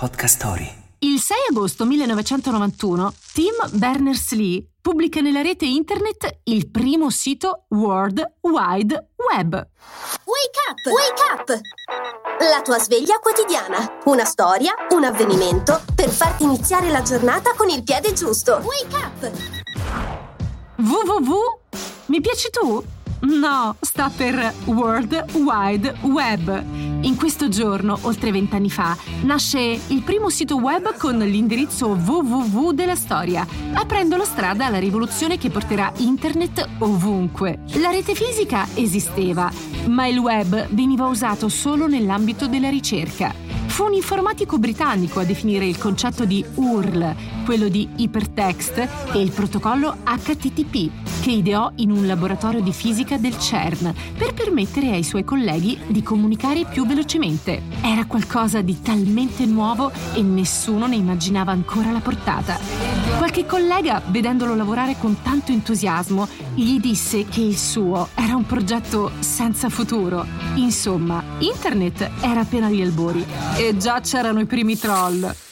Podcast Story. Il 6 agosto 1991 Tim Berners-Lee pubblica nella rete internet il primo sito World Wide Web. Wake up! Wake up! La tua sveglia quotidiana. Una storia, un avvenimento per farti iniziare la giornata con il piede giusto. Wake up! www? Mi piaci tu? No, sta per World Wide Web. In questo giorno, oltre vent'anni fa, nasce il primo sito web con l'indirizzo www della storia, aprendo la strada alla rivoluzione che porterà internet ovunque. La rete fisica esisteva, ma il web veniva usato solo nell'ambito della ricerca. Fu un informatico britannico a definire il concetto di URL, quello di hypertext e il protocollo HTTP, che ideò in un laboratorio di fisica del CERN per permettere ai suoi colleghi di comunicare più velocemente. Era qualcosa di talmente nuovo e nessuno ne immaginava ancora la portata. Qualche collega, vedendolo lavorare con tanto entusiasmo, gli disse che il suo era un progetto senza futuro. Insomma, internet era appena agli albori e già c'erano i primi troll.